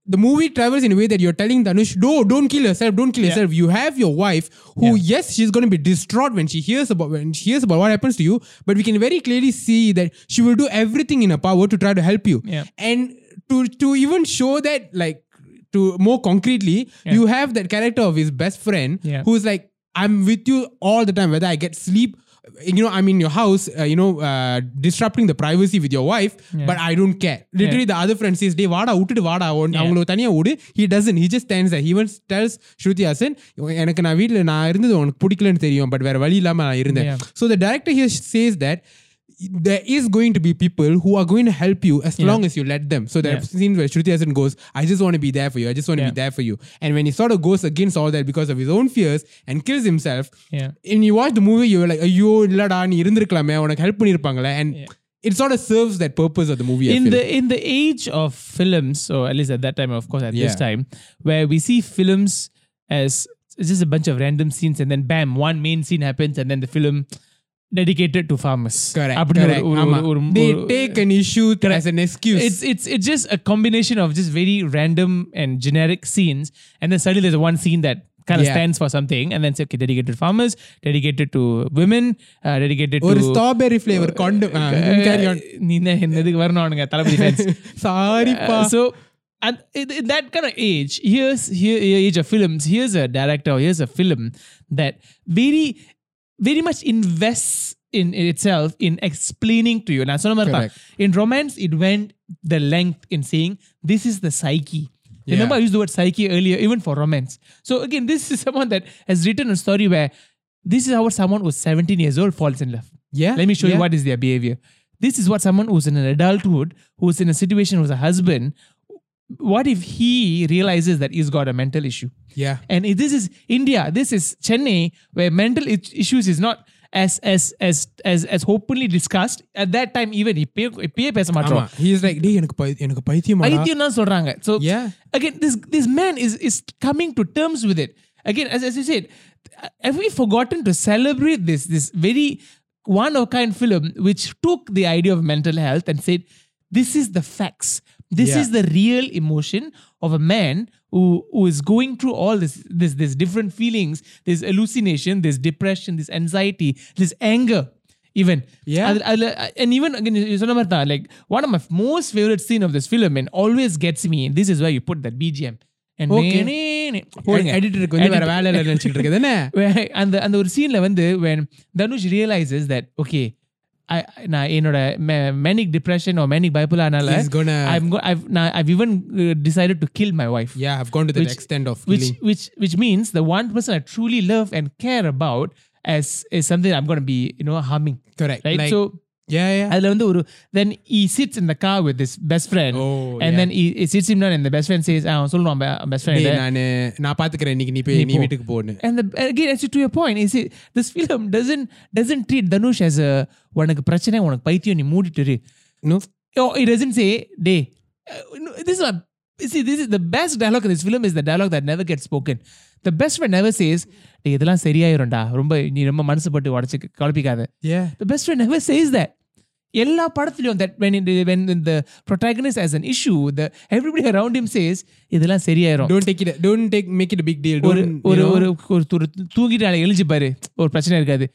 the movie travels in a way that you're telling Dhanush, no, don't kill yourself, don't kill yourself. You have your wife who, yes, she's going to be distraught when she hears about when she hears about what happens to you, but we can very clearly see that she will do everything in her power to try to help you. Yeah. And to to even show that like to more concretely, yeah. you have that character of his best friend yeah. who's like, I'm with you all the time, whether I get sleep. You know, I'm in your house, uh, you know, uh, disrupting the privacy with your wife, yeah. but I don't care. Literally, the other friend says, vada, utudu, vada, அவங்கள He doesn't. He just stands there. He even tells Shruti Haasan, எனக்கு நான் வீட்டில் நான் இருந்தது உனக்கு பிடிக்கலன்னு தெரியும், but வேற வழி இல்லாமல் நான் இருந்தேன். So the director here says that there is going to be people who are going to help you as yeah. long as you let them. So there yeah. are scenes where Shruti Haasan goes, I just want to be there for you. I just want to yeah. be there for you. And when he sort of goes against all that because of his own fears and kills himself, yeah. and you watch the movie, you're like, Ayo, illada, I want to help pannirupangala. And yeah. it sort of serves that purpose of the movie. In the in the age of films, or at least at that time, of course, at this time, where we see films as it's just a bunch of random scenes and then bam, one main scene happens and then the film dedicated to farmers. Correct, அப்படின்னு correct. ஒரு- ஒரு- ஆமா. ஒரு- They ஒரு- take an issue as an excuse. it's it's it's just a combination of just very random and generic scenes, and then suddenly there's one scene that kind of Yeah. stands for something, and then say, okay, dedicated to farmers, dedicated to women, uh, dedicated ஒரு to strawberry flavour கொண்டு carry on நீ என்ன என்னதுக்கு வரணும் அவனுங்க தளபதி fans. சாரிப்பா Uh, so at in, in that kind of age, here's here age of films. Here's a director. Here's a film that very very much invests in, in itself in explaining to you. Now, சொன்ன மாதிரி தான். in romance, it went the length in saying this is the psyche. Remember, I used the word psyche earlier, even for romance. So again, this is someone that has written a story where this is how someone who's 17 years old falls in love. Yeah, Let me show you yeah. what is their behavior. This is what someone who's in an adulthood, who's in a situation who's a husband, what if he realizes that he's got a mental issue? Yeah. And if this is India, this is Chennai, where mental i- issues is not as as as as as openly discussed. At that time, even இப்பயே இப்பயே பேச ஆமா மாட்டோம் he is like டேய் எனக்கு by- எனக்கு பைத்தியமா பைத்தியம் தான் சொல்றாங்க so Yeah. again this this man is is coming to terms with it again as, as you said have we forgotten to celebrate this this very one of kind film which took the idea of mental health and said this is the facts this Yeah. is the real emotion of a man who, who is going through all this this this different feelings this hallucination this depression this anxiety this anger even Yeah. அதுல- அதுல- and even again you சொன்ன மாதிரி தான் like one of my most favorite scene of this film and always gets me this is where you put that BGM and Okay. நே- நே- நே- போடுங்க. எடிட்டருக்கு வந்து வேற வேலை இல்லை நினைச்சிட்டு இருக்குது என்ன Where- அந்த அந்த ஒரு சீன்ல வந்து when Dhanush realizes that okay I நான் என்னோட manic depression or மேனிக் பைப்புலானால He's gonna I've go, I've நான் I've even uh, decided to kill my wife yeah I've gone to that Which- extent of which killing which which means the one person I truly love and care about as is something I'm going to be you know harming correct right like so yeah yeah அதுல வந்து ஒரு then he sits in the car with his best friend Oh, and yeah. then he, he sits him down and the best friend says அவன் சொல்லுவான் best டேய், friend நானு நான் பாத்துக்கிறேன் இன்னைக்கு நீ போய் நீ போ. வீட்டுக்கு போன்னு and the, again as to your point is it, this film doesn't doesn't treat Dhanush as a உனக்கு பிரச்சனை உனக்கு பைத்தியம் நீ மூடிட்டு இரு. no oh, it doesn't say day uh, no, this is a see this is the best dialogue in this film is the dialogue that never gets spoken the best friend never says டேய் இதெல்லாம் சரியாயிரும்டா ரொம்ப நீ ரொம்ப மனசு பட்டு உடச்சு குழப்பிக்காத yeah The best friend never says that. எல்லா படத்துலயும் that when in the, when the protagonist has an issue the everybody around him says இதெல்லாம் சரியாயிரும் don't take it don't take make it a big deal ஒரு don't ஒரு you know, ஒரு ஒரு ஒரு தூங்கிட்டு நாளைக்கு எழுஞ்சி பாரு ஒரு பிரச்சனை இருக்காது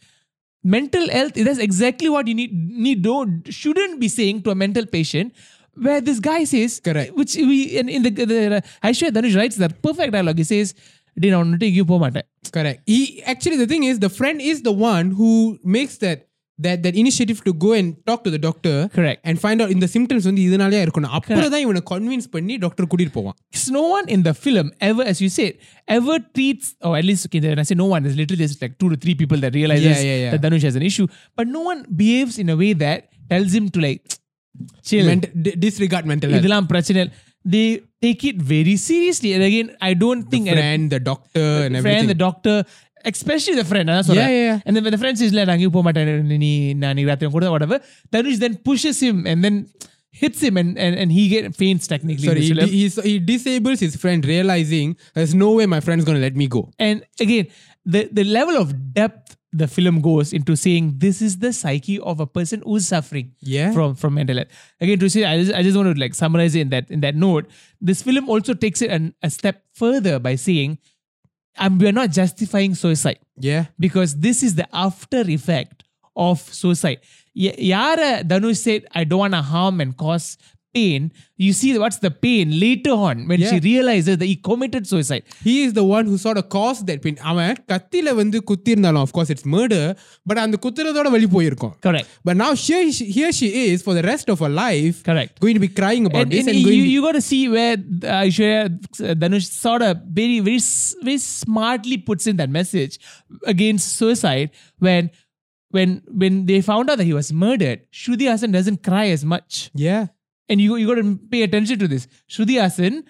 mental health that's exactly what you need need don't shouldn't be saying to a mental patient where this guy says, correct, which we in the, the Aishwarya Dhanush writes that perfect dialogue. He says, "Did I take you for matter?" Correct. He actually the thing is the friend is the one who makes that that that initiative to go and talk to the doctor correct and find out in the symptoms when வந்து இதனாலயா இருக்கணும் அப்புறம் தான் இவனை convince பண்ணி doctor kudir போவான் it's no one in the film ever as you said ever treats or at least okay when I say no one there's literally there's like two to three people that realizes yeah, yeah, yeah. that Dhanush has an issue but no one behaves in a way that tells him to like disregard mental health. இதெல்லாம் they take it very seriously and again I don't think friend and, the doctor the and friend, the doctor especially the friend yeah, yeah, yeah. and then when the friend says நான் அங்கேயும் போக மாட்டேன் நீ நான் ராத்திரி கூட whatever Dhanush then pushes him and then hits him and, and, and he faints technically. So he, he, disables his friend, realizing there's no way my friend's gonna let me go. And again, the, the level of depth the film goes into saying this is the psyche of a person who's suffering Yeah. from from mental health. Again, to say, I just, I just want to like summarize it in that in that note. This film also takes it an, a step further by saying, um, we are not justifying suicide yeah because this is the after effect of suicide. Y- Yara Dhanush said, I don't want to harm and cause pain. You see what's the pain later on when yeah. she realizes that he committed suicide. He is the one who sort of caused that pain. அவன் கத்தியில வந்து குத்தி இருந்தாலும் of course it's murder but அந்த குத்துறதோட vali போயிருக்கும். Correct. But now she, here she is for the rest of her life. Correct. Going to be crying about and, this and, and you, you got to see where uh, uh, Dhanush sort of very very very smartly puts in that message against suicide when when when they found out that he was murdered, Shruti Haasan doesn't cry as much. Yeah and you you got to pay attention to this. Shruti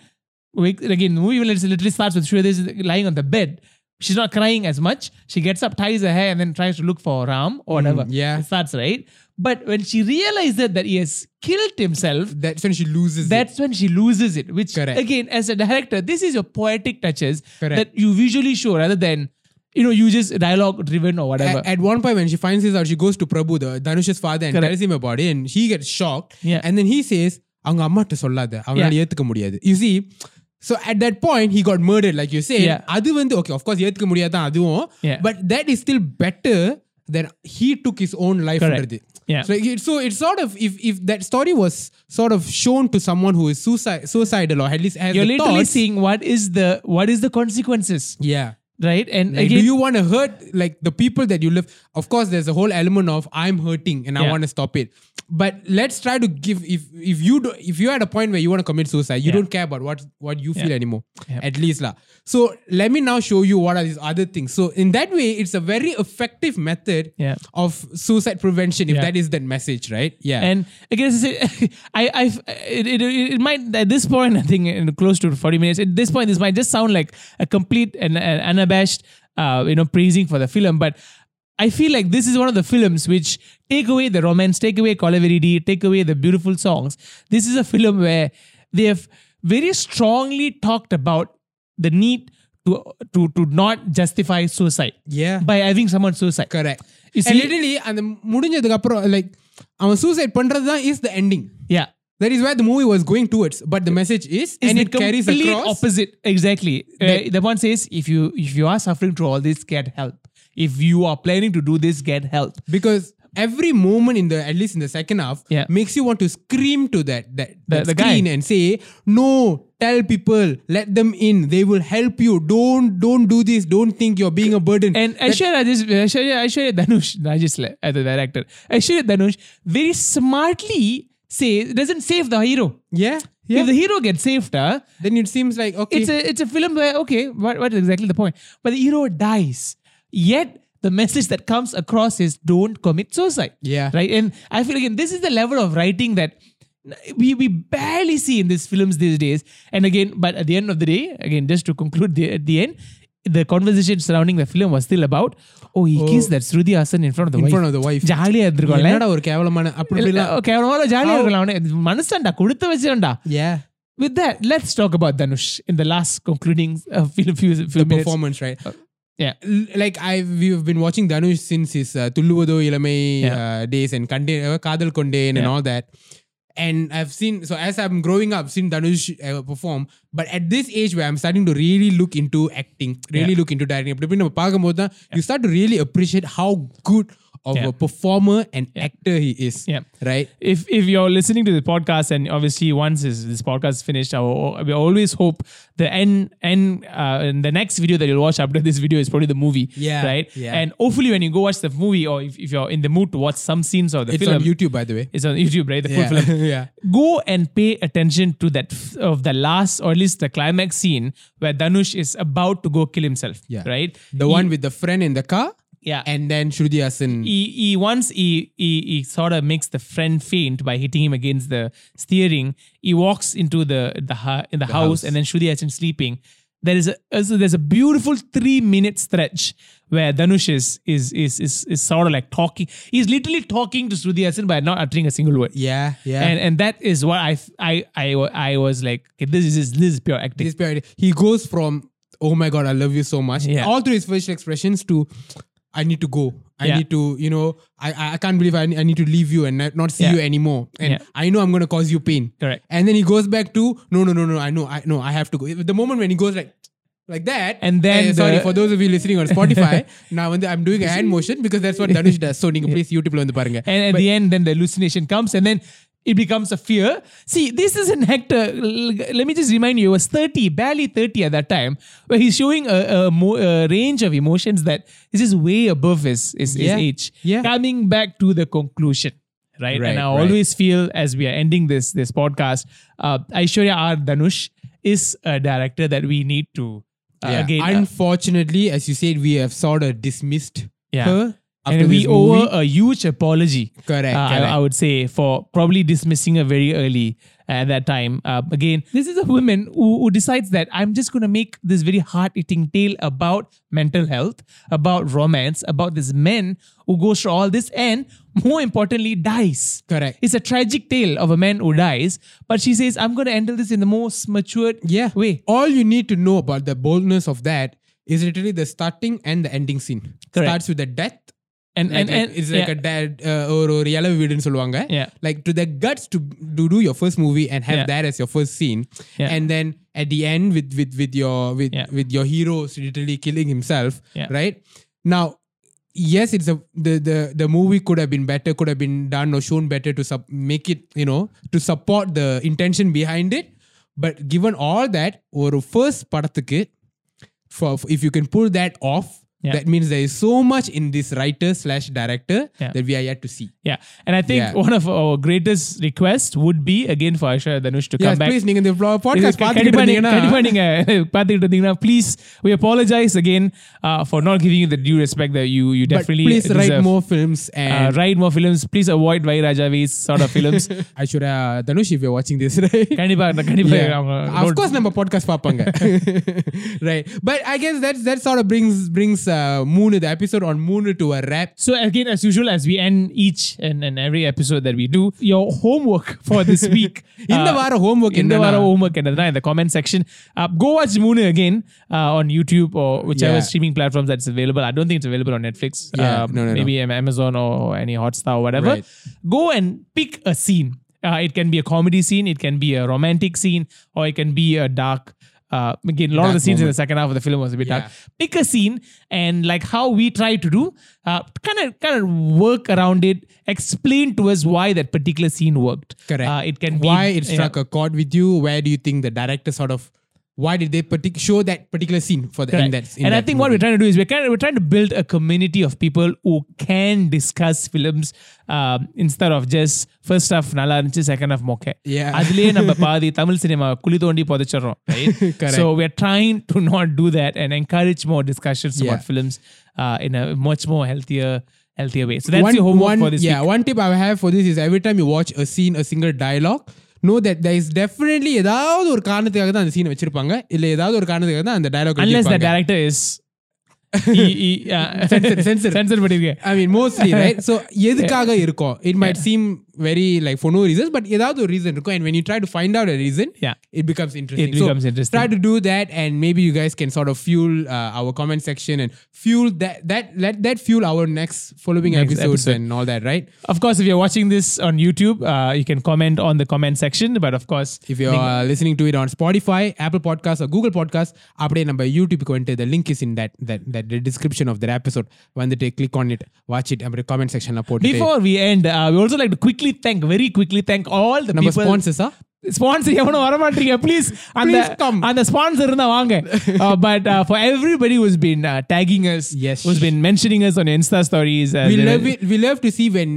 wake, again, the movie literally starts with Shruti Haasan lying on the bed. she's not crying as much. She gets up, ties her hair, and then tries to look for Ram or whatever. Mm, yeah. It starts right. But when she realizes that he has killed himself, That's when she loses. it. that's when she loses it. Which Correct. again, as a director, this is your poetic touches Correct. that you visually show rather than you know you just dialogue driven or whatever. At, at one point, when she finds this out, she goes to Prabhu, the Dhanush's father, and Correct. tells him about it, and he gets shocked. Yeah. And then he says, அவங்க அம்மாட்ட சொல்லாத அவனால ஏத்துக்க முடியாது you see so at that point he got murdered like you said Yeah. அது வந்து okay of course ஏத்துக்க முடியாதான் அதுவும் Yeah. but that is still better than he took his own life Correct. ன்றது. Yeah. so, it, so it's sort of if if that story was sort of shown to someone who is suicide, suicidal or at least has You're the literally thoughts, seeing what is the what is the consequences, yeah right? And Like, again, do you want to hurt like the people that you live? Of course, there's a whole element of I'm hurting and I want to stop it. But let's try to give if if you do if you're at a point where you want to commit suicide, you Yeah. don't care about what what you feel anymore. Yeah. At least lah. So let me now show you what are these other things. So in that way, it's a very effective method Yeah. of suicide prevention. If Yeah. that is that message, right? Yeah. And again, I, I, I, it, it, it might at this point, I think, in close to forty minutes. At this point, this might just sound like a complete and an unabashed, uh, you know, praising for the film. But I feel like this is one of the films which take away the romance, take away Kolaveri Di, take away the beautiful songs. This is a film where they have very strongly talked about the need to to to not justify suicide. Yeah. By having someone suicide. Correct. You see, and literally and முடிஞ்சதுக்கு அப்புறம் like our suicide, பண்றது தான் is the ending. Yeah. That is where the movie was going towards. But the message is, is and it carries across. opposite exactly uh, the one says if you if you are suffering through all this get help if you are planning to do this get help because every moment in the at least in the second half Yeah. makes you want to scream to that that, that the guy. screen and say no tell people let them in they will help you don't don't do this don't think you're being a burden and Aishwarya Rajesh Aishwarya, Aishwarya Dhanush Rajesh as the director Aishwarya Dhanush very smartly say doesn't save the hero. Yeah yeah. If the hero gets saved uh, then it seems like okay. it's a it's a film where okay what, what is exactly the point? But the hero dies. Yet the message that comes across is don't commit suicide. Yeah. right? And i feel again this is the level of writing that we, we barely see in these films these days. And again but at the end of the day again just to conclude the, at the end the conversation surrounding the film was still about oh he oh, kissed that Shruti Haasan in front of the in wife. front of the wife ஜாலியா இருந்திருக்கும் என்னடா ஒரு கேவலமான அப்படி இல்ல கேவலமான ஜாலியா இருக்கலாம் அவனே மனசாண்டா கொடுத்து வச்சிரண்டா yeah with that let's talk about Dhanush in the last concluding uh, few, few, few the performance right uh, yeah. Like I we've been watching Dhanush since his uh, Thulluvadho Ilamai yeah. uh, days and Kande, uh, Kadhal Kondein yeah. and all that and I've seen so as I'm growing up, seen Dhanush uh, perform. But at this age where I'm starting to really look into acting, really yeah. look into directing, you start to really appreciate how good of Yeah. a performer and actor he is. Yeah. Right. If if you're listening to the podcast and obviously once this, this podcast is finished, we always hope the end end uh, and the next video that you'll watch after this video is probably the movie. Yeah, Right. yeah. And hopefully when you go watch the movie or if, if you're in the mood to watch some scenes of the It's film, on YouTube, by the way. it's on YouTube, right? The full Yeah. film. yeah. go and pay attention to that f- of the last or at least the climax scene where Dhanush is about to go kill himself. Yeah. Right. The He- one with the friend in the car. Yeah. And then Shruti Haasan. he, he once he, he he sort of makes the friend faint by hitting him against the steering. He walks into the the, hu- in the, house, house. and then Shruti Haasan sleeping. There is a so there's a beautiful three minute stretch where Dhanush is is is is, is sort of like talking. He's literally talking to Shruti Haasan by not uttering a single word. Yeah. Yeah. And and that is what I I I, I was like okay, this is this is pure acting. this period, he goes from "Oh my God, I love you so much," Yeah. all through his facial expressions to I need to go. I yeah. need to, you know, I, I can't believe I, I need to leave you and not see yeah. you anymore. And yeah. I know I'm going to cause you pain. Correct. And then he goes back to, no, no, no, no, I know, I know, I have to go. The moment when he goes like, like that. And then, uh, the sorry, for those of you listening on Spotify, now I'm doing a hand motion because that's what Dhanush does. So, please YouTube And at but, the end, then the hallucination comes, and then it becomes a fear. See, this is an actor. Let me just remind you, he was 30, barely 30 at that time, where he's showing a, a, mo- a range of emotions that is just way above his, his, his age. Yeah. Coming back to the conclusion. Right. Right, and I right. always feel as we are ending this this podcast, uh, Aishwarya R. Dhanush is a director that we need to uh, Yeah. again. uh, Unfortunately, as you said, we have sort of dismissed Yeah. her after and we owe movie. her a huge apology. Correct, uh, I- I, would say for probably dismissing her very early at that time. Uh, again, this is a woman who, who decides that I'm just going to make this very heart-eating tale about mental health, about romance, about this man who goes through all this and more importantly dies. Correct. It's a tragic tale of a man who dies, but she says, I'm going to handle this in the most matured Yeah. way. All you need to know about the boldness of that is literally the starting and the ending scene. Correct. Starts with the death And, Like, and, like, and it's like yeah. a dad uh, or ஒரு இளவு வீடுன்னு சொல்லுவாங்க Yeah. like to the guts to, to do your first movie and have Yeah. that as your first scene Yeah. and then at the end with with with your with Yeah. with your hero literally killing himself Yeah. right now yes it's a the the the movie could have been better could have been done or shown better to sub, make it you know to support the intention behind it but given all that ஒரு first படத்துக்கு for if you can pull that off yeah. That means there is so much in this writer slash director yeah. that we are yet to see. Yeah, and I think yeah. one of our greatest requests would be again for Asha Danush to yes, come back. please, நீங்க இந்த podcast பாத்துக்கிட்டு இருந்தீங்கன்னா கண்டிப்பா நீங்க பாத்துக்கிட்டு இருந்தீங்கன்னா please we apologize again uh, for not giving you the due respect that you you definitely But please deserve. write more films uh, and uh, write more films. Please avoid Vai Raja Vai's sort of films. Ashura Danush if you're watching this, right? கண்டிப்பா Of course number podcast for பாப்பாங்க. right. But I guess that that sort of brings brings uh, Moonu the episode on Moonu to a wrap. So again, as usual, as we end each and, every episode that we do, your homework for this week. in the uh, homework. In the homework. And in the comment section, uh, go watch Moonu again uh, on YouTube or whichever streaming platforms that's available. I don't think it's available on Netflix. Yeah, um, no, no, maybe. Amazon or any Hotstar or whatever. Go and pick a scene. It can be a comedy scene, it can be a romantic scene, or it can be a dark uh, again, a lot of the scenes in the second half of the film was a bit dark. Pick a scene and like how we try to do, kind of kind of work around it. Explain to us why that particular scene worked. correct Uh, it can be why it yeah. struck a chord with you where do you think the director sort of why did they partic- show that particular scene for the in Correct. that in and I that think what movie? we're trying to do is we're kind of, we're trying to build a community of people who can discuss films um, instead of just first half நல்லா இருந்துச்சு second half மொக்க Yeah. அதுலயே நம்ம பாதி Tamil cinema குழி தோண்டி புதைச்சிடுறோம் right Correct. so we're trying to not do that and encourage more discussions Yeah. about films uh, in a much more healthier healthier way so that's one, your homework one, for this yeah week one tip i have for this is every time you watch a scene a single dialogue no that that is definitely ஏதாவது ஒரு காரணத்துக்காக தான் அந்த சீனை வச்சிருப்பாங்க. இல்ல ஏதாவது ஒரு காரணத்துக்காக தான் அந்த dialogue unless the director is censor censor censor பண்ணிருக்கேன். I mean mostly right so எதுக்காக இருக்கும்? It might seem very like for no reasons but ஏதாவது ஒரு reason இருக்கும் and when you try to find out a reason yeah it becomes interesting It becomes so interesting. try to do that and maybe you guys can sort of fuel uh, our comment section and fuel that that let that fuel our next following Next episodes episode. and all that right Of course, if you're watching this on YouTube, uh, you can comment on the comment section. But of course, if you're uh, listening to it on Spotify, Apple Podcasts, or Google Podcasts, அப்படியே நம்ம யூடியூப்க்கு வந்துட்டு the link is in that that that the description of that episode வந்துட்டு click on it watch it அப்படியே comment sectionல போட்டு before we end, uh, we also like to quickly thank, very quickly thank all the நம்ம people. sponsors ஆ Sponsor எவனும் வர மாட்டீங்க please அந்த Please come. அந்த sponsor இருந்தா வாங்க but for everybody who's been tagging us Yes. who's been mentioning us on Insta stories uh, we they- love it we love to see when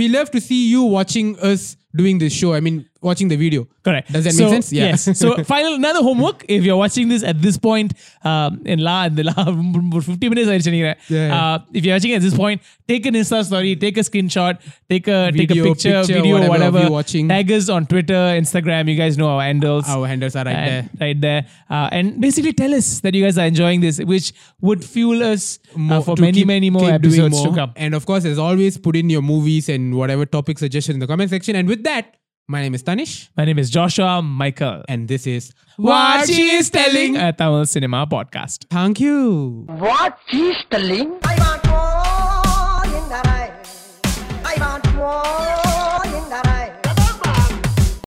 we love to see you watching us doing this show I mean watching the video. Correct. Does that so, make sense? Yeah. Yes. So final another homework. If you're watching this at this point um, in la in the la 50 minutes I yeah, yeah. Uh, if you're watching at this point, take an Insta story, take a screenshot, take a video, take a picture, picture video, whatever. whatever. Watching. Tag us on Twitter, Instagram. You guys know our handles. Our handles are right there, right there. Uh, and basically tell us that you guys are enjoying this, which would fuel us uh, for many keep, many more episodes more. to come. And of course, as always, put in your movies and whatever topic suggestion in the comment section. And with that. My name is Tanish. My name is Joshua Michael. And this is What She Is Telling, a Tamil Cinema Podcast. Thank you. What She Is Telling? I want more in the. I want more.